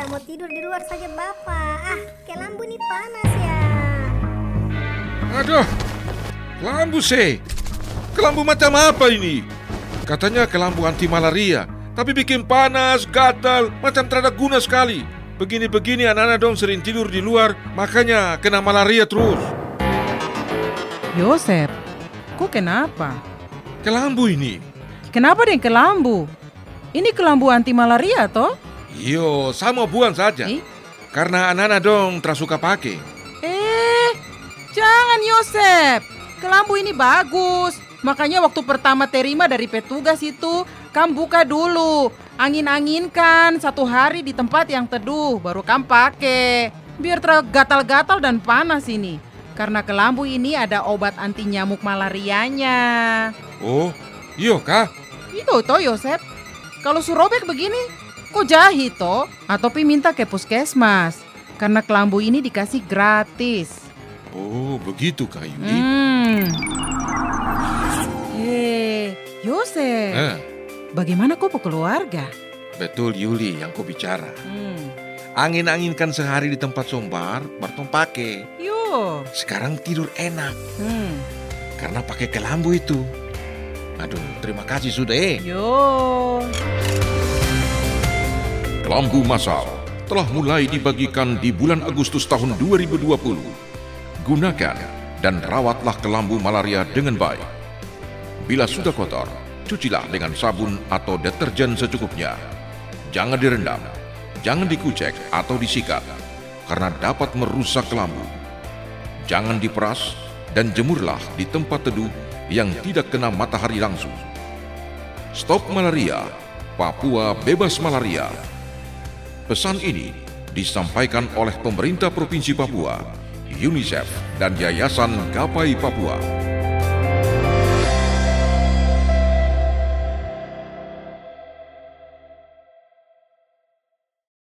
bisa mau tidur di luar saja Bapak. Ah, kelambu nih panas ya. Aduh, kelambu sih. Kelambu macam apa ini? Katanya kelambu anti malaria, tapi bikin panas, gatal, macam terada guna sekali. Begini-begini anak-anak dong sering tidur di luar, makanya kena malaria terus. Yosep, kok kenapa? Kelambu ini. Kenapa dengan kelambu? Ini kelambu anti malaria toh? Yo, sama buang saja. Eh? Karena anak-anak dong tersuka pakai. Eh, jangan Yosep. Kelambu ini bagus. Makanya waktu pertama terima dari petugas itu, kamu buka dulu. Angin-anginkan satu hari di tempat yang teduh, baru kamu pakai. Biar tergatal-gatal dan panas ini. Karena kelambu ini ada obat anti nyamuk malarianya. Oh, iyo kah? Itu toh Yosep. Kalau surobek begini, kok jahit toh? Atau pi minta ke puskesmas. Karena kelambu ini dikasih gratis. Oh, begitu kah Yuli? Hmm. Hei, Yosef, Eh, bagaimana kau keluarga? betul Yuli yang kau bicara. Hmm. Angin-anginkan sehari di tempat sombar, baru tong pakai. Yo. Sekarang tidur enak Hmm. karena pakai kelambu itu. Aduh, terima kasih sudah eh. Yo. Kelambu masal telah mulai dibagikan di bulan Agustus tahun 2020. Gunakan dan rawatlah kelambu malaria dengan baik. Bila sudah kotor, cucilah dengan sabun atau deterjen secukupnya. Jangan direndam, jangan dikucek atau disikat, karena dapat merusak kelambu. Jangan diperas dan jemurlah di tempat teduh yang tidak kena matahari langsung. Stop malaria, Papua bebas malaria. Pesan ini disampaikan oleh pemerintah Provinsi Papua, UNICEF, dan Yayasan Gapai Papua.